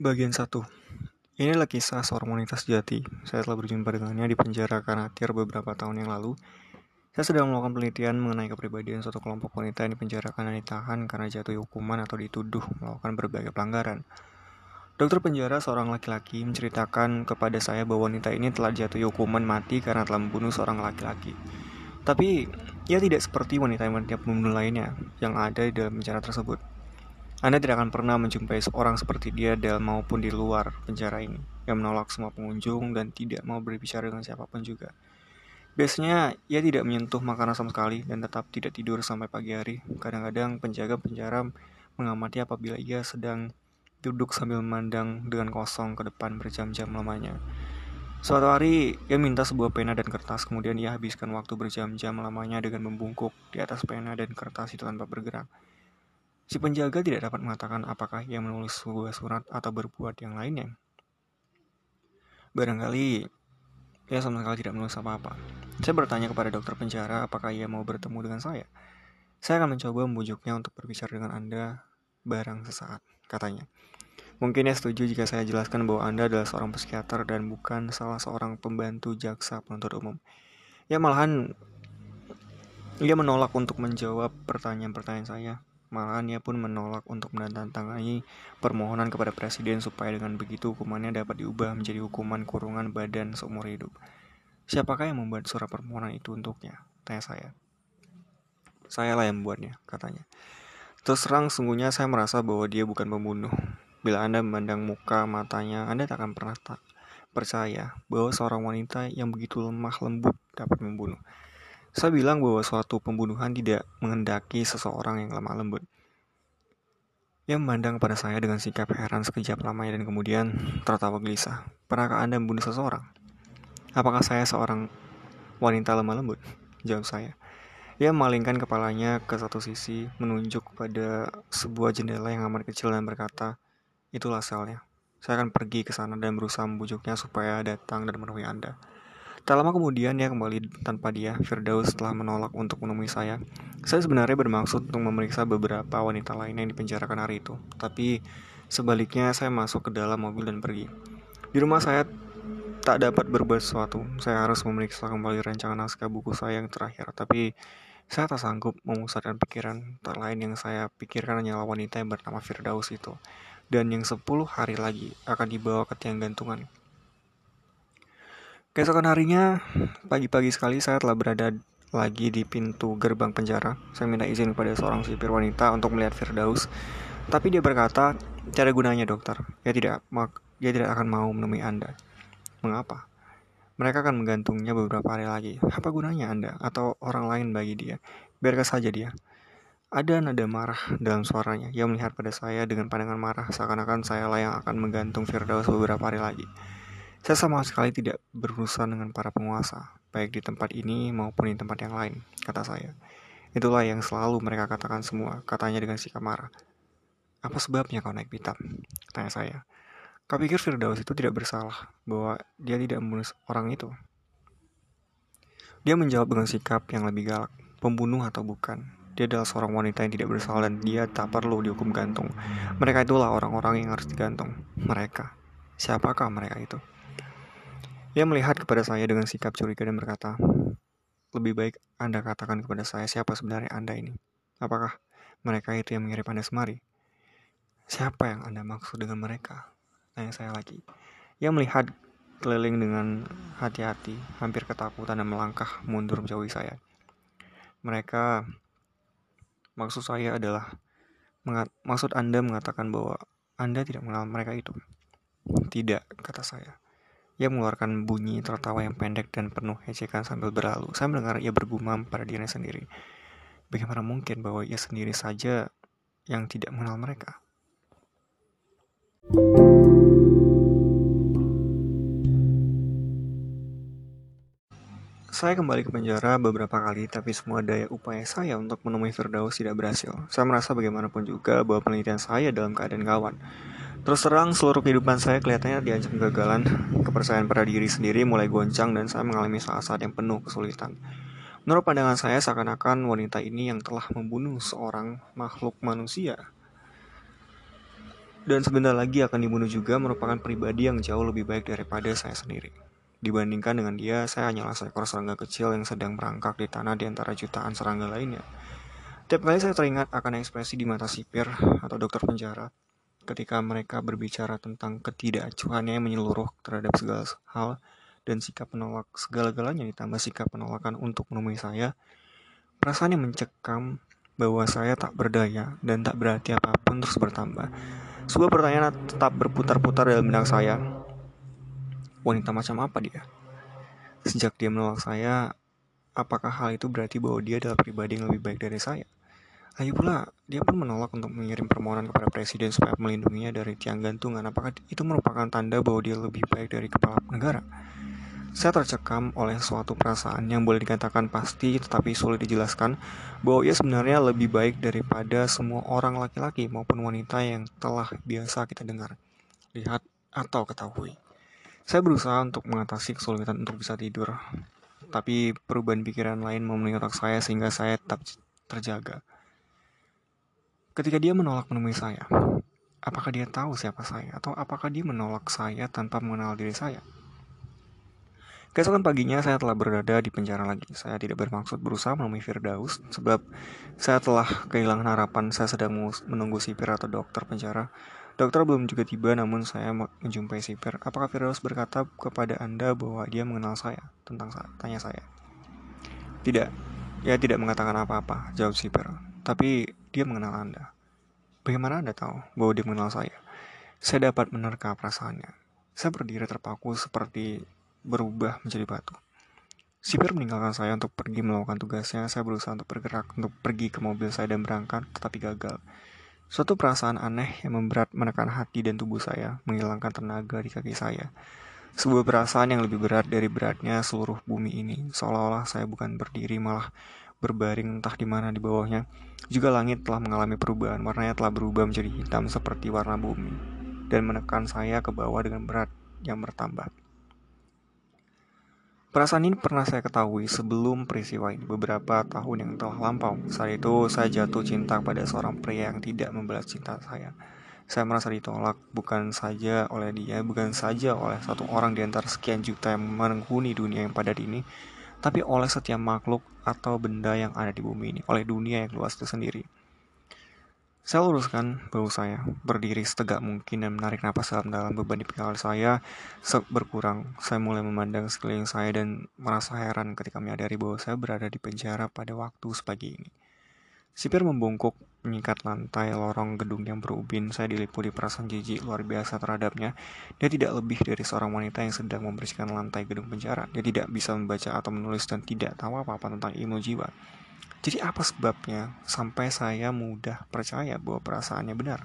Bagian 1 Inilah kisah seorang wanita sejati. Saya telah berjumpa dengannya di penjara Kanatir beberapa tahun yang lalu. Saya sedang melakukan penelitian mengenai kepribadian suatu kelompok wanita yang dipenjarakan dan ditahan karena jatuh hukuman atau dituduh melakukan berbagai pelanggaran. Dokter penjara seorang laki-laki menceritakan kepada saya bahwa wanita ini telah jatuh hukuman mati karena telah membunuh seorang laki-laki. Tapi, ia tidak seperti wanita-wanita pembunuh lainnya yang ada di dalam penjara tersebut. Anda tidak akan pernah menjumpai seorang seperti dia dalam maupun di luar penjara ini, yang menolak semua pengunjung dan tidak mau berbicara dengan siapa pun juga. Biasanya, ia tidak menyentuh makanan sama sekali dan tetap tidak tidur sampai pagi hari. Kadang-kadang penjaga penjara mengamati apabila ia sedang duduk sambil memandang dengan kosong ke depan berjam-jam lamanya. Suatu hari, ia minta sebuah pena dan kertas, kemudian ia habiskan waktu berjam-jam lamanya dengan membungkuk di atas pena dan kertas itu tanpa bergerak. Si penjaga tidak dapat mengatakan apakah ia menulis sebuah surat atau berbuat yang lainnya. Barangkali ia sama sekali tidak menulis apa-apa. Saya bertanya kepada dokter penjara apakah ia mau bertemu dengan saya. Saya akan mencoba membujuknya untuk berbicara dengan Anda barang sesaat, katanya. Mungkin ia setuju jika saya jelaskan bahwa Anda adalah seorang psikiater dan bukan salah seorang pembantu jaksa penuntut umum. Ya malahan ia menolak untuk menjawab pertanyaan-pertanyaan saya. Malahan ia pun menolak untuk menandatangani permohonan kepada presiden supaya dengan begitu hukumannya dapat diubah menjadi hukuman kurungan badan seumur hidup. Siapakah yang membuat surat permohonan itu untuknya? Tanya saya. Saya lah yang membuatnya, katanya. Terus terang sungguhnya saya merasa bahwa dia bukan pembunuh. Bila Anda memandang muka matanya, Anda tak akan pernah tak percaya bahwa seorang wanita yang begitu lemah lembut dapat membunuh. Saya bilang bahwa suatu pembunuhan tidak menghendaki seseorang yang lemah lembut. Ia memandang pada saya dengan sikap heran sekejap lamanya dan kemudian tertawa gelisah. Pernahkah Anda membunuh seseorang? Apakah saya seorang wanita lemah lembut? Jawab saya. Ia memalingkan kepalanya ke satu sisi, menunjuk pada sebuah jendela yang amat kecil dan berkata, Itulah selnya. Saya akan pergi ke sana dan berusaha membujuknya supaya datang dan menemui Anda. Tak lama kemudian ia kembali tanpa dia. Firdaus telah menolak untuk menemui saya. Saya sebenarnya bermaksud untuk memeriksa beberapa wanita lain yang dipenjarakan hari itu. Tapi sebaliknya saya masuk ke dalam mobil dan pergi. Di rumah saya tak dapat berbuat sesuatu. Saya harus memeriksa kembali rancangan naskah buku saya yang terakhir. Tapi saya tak sanggup memusatkan pikiran. Tak lain yang saya pikirkan hanyalah wanita yang bernama Firdaus itu. Dan yang 10 hari lagi akan dibawa ke tiang gantungan. Keesokan harinya, pagi-pagi sekali saya telah berada lagi di pintu gerbang penjara. Saya minta izin kepada seorang sipir wanita untuk melihat Firdaus. Tapi dia berkata, cara gunanya dokter. Dia tidak, dia tidak akan mau menemui Anda. Mengapa? Mereka akan menggantungnya beberapa hari lagi. Apa gunanya Anda atau orang lain bagi dia? Biarkan saja dia. Ada nada marah dalam suaranya. Ia melihat pada saya dengan pandangan marah, seakan-akan saya lah yang akan menggantung Firdaus beberapa hari lagi. Saya sama sekali tidak berurusan dengan para penguasa, baik di tempat ini maupun di tempat yang lain, kata saya. Itulah yang selalu mereka katakan semua, katanya dengan sikap marah. Apa sebabnya kau naik pitam? Tanya saya. Kau pikir Firdaus itu tidak bersalah, bahwa dia tidak membunuh orang itu? Dia menjawab dengan sikap yang lebih galak, pembunuh atau bukan. Dia adalah seorang wanita yang tidak bersalah dan dia tak perlu dihukum gantung. Mereka itulah orang-orang yang harus digantung. Mereka. Siapakah mereka itu? Ia melihat kepada saya dengan sikap curiga dan berkata, lebih baik Anda katakan kepada saya siapa sebenarnya Anda ini. Apakah mereka itu yang mengirim Anda semari? Siapa yang Anda maksud dengan mereka? Tanya saya lagi. Ia melihat keliling dengan hati-hati, hampir ketakutan dan melangkah mundur menjauhi saya. Mereka, maksud saya adalah, maksud Anda mengatakan bahwa Anda tidak mengenal mereka itu. Tidak, kata saya. Ia mengeluarkan bunyi tertawa yang pendek dan penuh ejekan sambil berlalu. Saya mendengar ia bergumam pada dirinya sendiri. Bagaimana mungkin bahwa ia sendiri saja yang tidak mengenal mereka? Saya kembali ke penjara beberapa kali, tapi semua daya upaya saya untuk menemui Firdaus tidak berhasil. Saya merasa bagaimanapun juga bahwa penelitian saya dalam keadaan kawan. Terus terang seluruh kehidupan saya kelihatannya diancam kegagalan. Kepercayaan pada diri sendiri mulai goncang dan saya mengalami saat-saat yang penuh kesulitan. Menurut pandangan saya seakan-akan wanita ini yang telah membunuh seorang makhluk manusia. dan sebentar lagi akan dibunuh juga merupakan pribadi yang jauh lebih baik daripada saya sendiri. Dibandingkan dengan dia, saya hanyalah seekor serangga kecil yang sedang merangkak di tanah di antara jutaan serangga lainnya. Tiap kali saya teringat akan ekspresi di mata sipir atau dokter penjara ketika mereka berbicara tentang ketidakacuannya yang menyeluruh terhadap segala hal dan sikap penolak segala-galanya ditambah sikap penolakan untuk menemui saya, perasaan yang mencekam bahwa saya tak berdaya dan tak berarti apa pun terus bertambah. Sebuah pertanyaan tetap berputar-putar dalam benak saya. Wanita macam apa dia? Sejak dia menolak saya, apakah hal itu berarti bahwa dia adalah pribadi yang lebih baik dari saya? Lagi pula, dia pun menolak untuk mengirim permohonan kepada presiden supaya melindunginya dari tiang gantungan. Apakah itu merupakan tanda bahwa dia lebih baik dari kepala negara? Saya tercekam oleh suatu perasaan yang boleh dikatakan pasti tetapi sulit dijelaskan bahwa ia sebenarnya lebih baik daripada semua orang laki-laki maupun wanita yang telah biasa kita dengar, lihat, atau ketahui. Saya berusaha untuk mengatasi kesulitan untuk bisa tidur, tapi perubahan pikiran lain memenuhi otak saya sehingga saya tetap terjaga. Ketika dia menolak menemui saya, apakah dia tahu siapa saya atau apakah dia menolak saya tanpa mengenal diri saya? Keesokan paginya saya telah berada di penjara lagi. Saya tidak bermaksud berusaha menemui Firdaus, sebab saya telah kehilangan harapan saya sedang menunggu sipir atau dokter penjara. Dokter belum juga tiba, namun saya menjumpai sipir. Apakah Firdaus berkata kepada Anda bahwa dia mengenal saya? Tentang saya, tanya saya. Tidak, ia tidak mengatakan apa-apa, jawab sipir. Tapi dia mengenal Anda. Bagaimana Anda tahu bahwa dia mengenal saya? Saya dapat menerka perasaannya. Saya berdiri terpaku seperti berubah menjadi batu. Sipir meninggalkan saya untuk pergi melakukan tugasnya. Saya berusaha untuk bergerak untuk pergi ke mobil saya dan berangkat, tetapi gagal. Suatu perasaan aneh yang memberat menekan hati dan tubuh saya, menghilangkan tenaga di kaki saya. Sebuah perasaan yang lebih berat dari beratnya seluruh bumi ini, seolah-olah saya bukan berdiri malah berbaring entah di mana di bawahnya. Juga langit telah mengalami perubahan, warnanya telah berubah menjadi hitam seperti warna bumi, dan menekan saya ke bawah dengan berat yang bertambah. Perasaan ini pernah saya ketahui sebelum peristiwa ini beberapa tahun yang telah lampau. Saat itu saya jatuh cinta pada seorang pria yang tidak membalas cinta saya. Saya merasa ditolak bukan saja oleh dia, bukan saja oleh satu orang di antara sekian juta yang menghuni dunia yang padat ini, tapi oleh setiap makhluk atau benda yang ada di bumi ini, oleh dunia yang luas itu sendiri. Saya luruskan bahu saya, berdiri setegak mungkin dan menarik napas dalam-dalam beban di kepala saya berkurang. Saya mulai memandang sekeliling saya dan merasa heran ketika menyadari bahwa saya berada di penjara pada waktu sepagi ini. Sipir membungkuk menyikat lantai lorong gedung yang berubin. Saya diliputi perasaan jijik luar biasa terhadapnya. Dia tidak lebih dari seorang wanita yang sedang membersihkan lantai gedung penjara. Dia tidak bisa membaca atau menulis dan tidak tahu apa-apa tentang ilmu jiwa. Jadi apa sebabnya sampai saya mudah percaya bahwa perasaannya benar?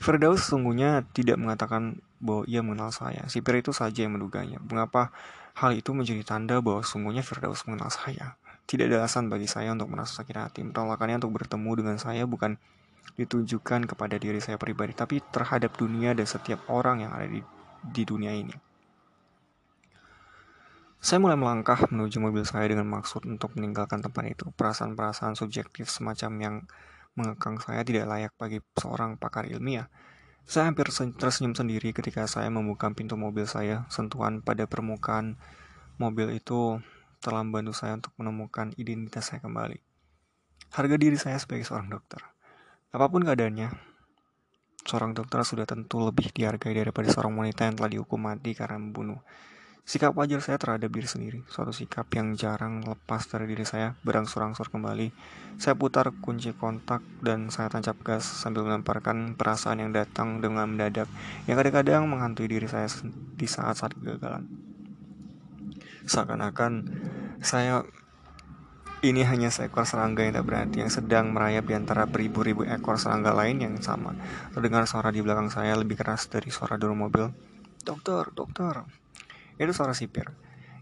Firdaus sesungguhnya tidak mengatakan bahwa ia mengenal saya. Sipir itu saja yang menduganya. Mengapa hal itu menjadi tanda bahwa sungguhnya Firdaus mengenal saya? Tidak ada alasan bagi saya untuk merasa sakit hati. Penolakannya untuk bertemu dengan saya bukan ditujukan kepada diri saya pribadi, tapi terhadap dunia dan setiap orang yang ada di, di dunia ini. Saya mulai melangkah menuju mobil saya dengan maksud untuk meninggalkan tempat itu. Perasaan-perasaan subjektif semacam yang mengekang saya tidak layak bagi seorang pakar ilmiah. Saya hampir tersenyum sendiri ketika saya membuka pintu mobil saya. Sentuhan pada permukaan mobil itu telah membantu saya untuk menemukan identitas saya kembali. Harga diri saya sebagai seorang dokter. Apa pun keadaannya, seorang dokter sudah tentu lebih dihargai daripada seorang wanita yang telah dihukum mati karena membunuh. Sikap wajar saya terhadap diri sendiri, suatu sikap yang jarang lepas dari diri saya, berangsur-angsur kembali. Saya putar kunci kontak dan saya tancap gas sambil melemparkan perasaan yang datang dengan mendadak, yang kadang-kadang menghantui diri saya di saat-saat kegagalan. Seakan-akan saya ini hanya seekor serangga yang tak berarti yang sedang merayap di antara beribu-ribu ekor serangga lain yang sama. Terdengar suara di belakang saya lebih keras dari suara dorong mobil. Dokter, dokter, itu suara sipir.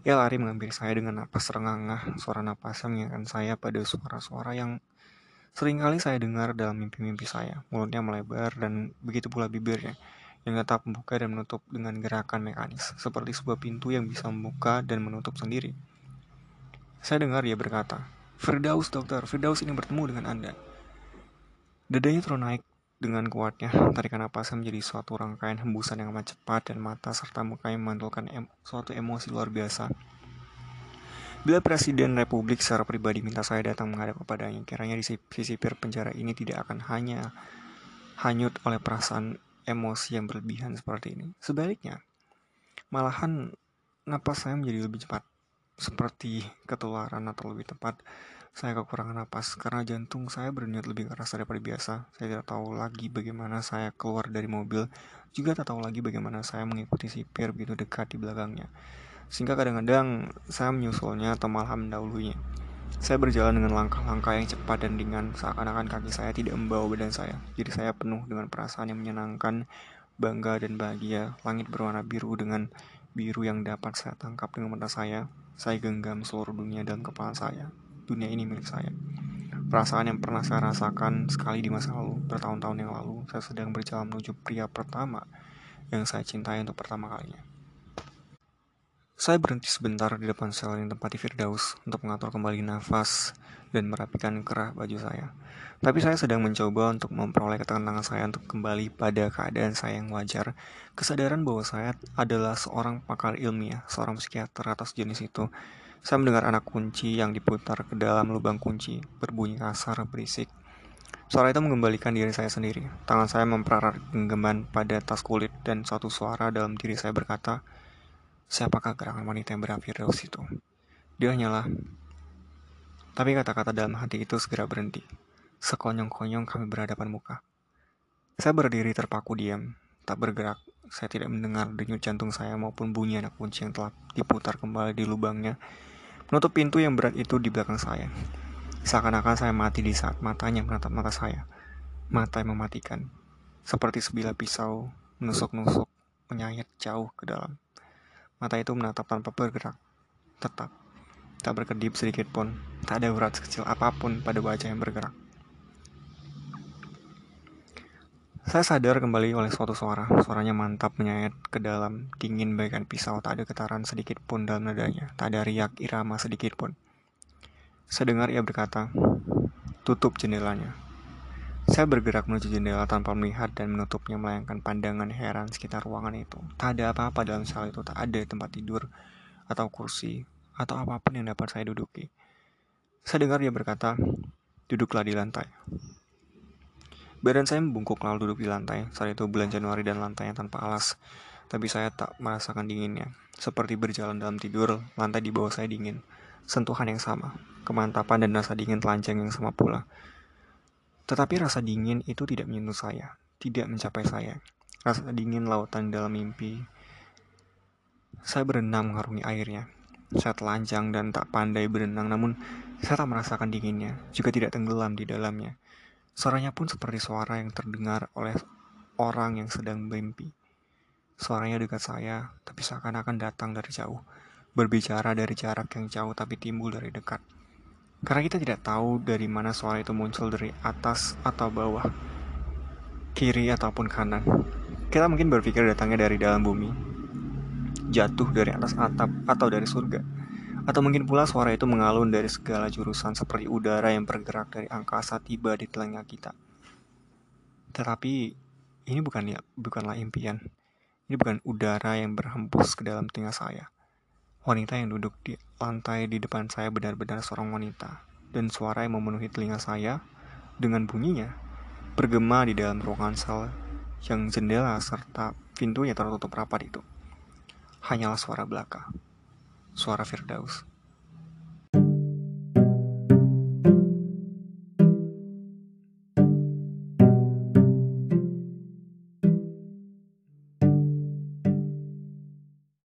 Ia lari mengambil saya dengan napas rengangah, suara napasnya mengingatkan saya pada suara-suara yang sering kali saya dengar dalam mimpi-mimpi saya. Mulutnya melebar dan begitu pula bibirnya, yang tetap membuka dan menutup dengan gerakan mekanis, seperti sebuah pintu yang bisa membuka dan menutup sendiri. Saya dengar dia berkata, Firdaus dokter, Firdaus ini bertemu dengan Anda. Dadanya terus naik Dengan kuatnya, tarikan napas menjadi suatu rangkaian hembusan yang amat cepat dan mata serta mukanya memantulkan em suatu emosi luar biasa. Bila Presiden Republik secara pribadi minta saya datang menghadap kepadanya, kiranya di sipir penjara ini tidak akan hanya hanyut oleh perasaan emosi yang berlebihan seperti ini. Sebaliknya, malahan napas saya menjadi lebih cepat, seperti ketularan atau lebih tepat saya kekurangan napas karena jantung saya berdenyut lebih keras daripada biasa. Saya tidak tahu lagi bagaimana saya keluar dari mobil, juga tak tahu lagi bagaimana saya mengikuti sipir begitu dekat di belakangnya. Sehingga kadang-kadang saya menyusulnya atau malah mendahulunya. Saya berjalan dengan langkah-langkah yang cepat dan ringan, seakan-akan kaki saya tidak membawa badan saya. Jadi saya penuh dengan perasaan yang menyenangkan, bangga dan bahagia. Langit berwarna biru dengan biru yang dapat saya tangkap dengan mata saya. Saya genggam seluruh dunia dalam kepala saya dunia ini milik saya. Perasaan yang pernah saya rasakan sekali di masa lalu, bertahun-tahun yang lalu, saya sedang berjalan menuju pria pertama yang saya cintai untuk pertama kalinya. Saya berhenti sebentar di depan sel yang tempat di Firdaus untuk mengatur kembali nafas dan merapikan kerah baju saya. Tapi saya sedang mencoba untuk memperoleh ketenangan saya untuk kembali pada keadaan saya yang wajar. Kesadaran bahwa saya adalah seorang pakar ilmiah, seorang psikiater atas jenis itu, saya mendengar anak kunci yang diputar ke dalam lubang kunci, berbunyi kasar, berisik. Suara itu mengembalikan diri saya sendiri. Tangan saya mempererat genggaman pada tas kulit dan suatu suara dalam diri saya berkata, Siapakah gerangan wanita yang berakhir dari itu? Dia hanyalah... Tapi kata-kata dalam hati itu segera berhenti. Sekonyong-konyong kami berhadapan muka. Saya berdiri terpaku diam, tak bergerak. Saya tidak mendengar denyut jantung saya maupun bunyi anak kunci yang telah diputar kembali di lubangnya menutup pintu yang berat itu di belakang saya. Seakan-akan saya mati di saat matanya menatap mata saya. Mata yang mematikan. Seperti sebilah pisau menusuk-nusuk, menyayat jauh ke dalam. Mata itu menatap tanpa bergerak. Tetap. Tak berkedip sedikit pun. Tak ada urat sekecil apa pun pada wajah yang bergerak. Saya sadar kembali oleh suatu suara. Suaranya mantap menyayat ke dalam, dingin bagaikan pisau. Tak ada getaran sedikit pun dalam nadanya. Tak ada riak irama sedikit pun. Saya ia berkata, tutup jendelanya. Saya bergerak menuju jendela tanpa melihat dan menutupnya melayangkan pandangan heran sekitar ruangan itu. Tak ada apa-apa dalam sel itu, tak ada tempat tidur atau kursi atau apa pun yang dapat saya duduki. Saya dengar dia berkata, duduklah di lantai. Badan saya membungkuk lalu duduk di lantai. Saat itu bulan Januari dan lantainya tanpa alas. Tapi saya tak merasakan dinginnya. Seperti berjalan dalam tidur, lantai di bawah saya dingin. Sentuhan yang sama, kemantapan dan rasa dingin telanjang yang sama pula. Tetapi rasa dingin itu tidak menyentuh saya, tidak mencapai saya. Rasa dingin lautan dalam mimpi. Saya berenang mengarungi airnya. Saya telanjang dan tak pandai berenang, namun saya tak merasakan dinginnya, juga tidak tenggelam di dalamnya. Suaranya pun seperti suara yang terdengar oleh orang yang sedang bermimpi. Suaranya dekat saya, tapi seakan-akan datang dari jauh. Berbicara dari jarak yang jauh tapi timbul dari dekat. Karena kita tidak tahu dari mana suara itu muncul dari atas atau bawah, kiri ataupun kanan. Kita mungkin berpikir datangnya dari dalam bumi, jatuh dari atas atap atau dari surga. Atau mungkin pula suara itu mengalun dari segala jurusan seperti udara yang bergerak dari angkasa tiba di telinga kita. Tetapi ini bukan ya, bukanlah impian. Ini bukan udara yang berhembus ke dalam telinga saya. Wanita yang duduk di lantai di depan saya benar-benar seorang wanita. Dan suara yang memenuhi telinga saya dengan bunyinya bergema di dalam ruangan sel yang jendela serta pintunya tertutup rapat itu. Hanyalah suara belaka suara Firdaus.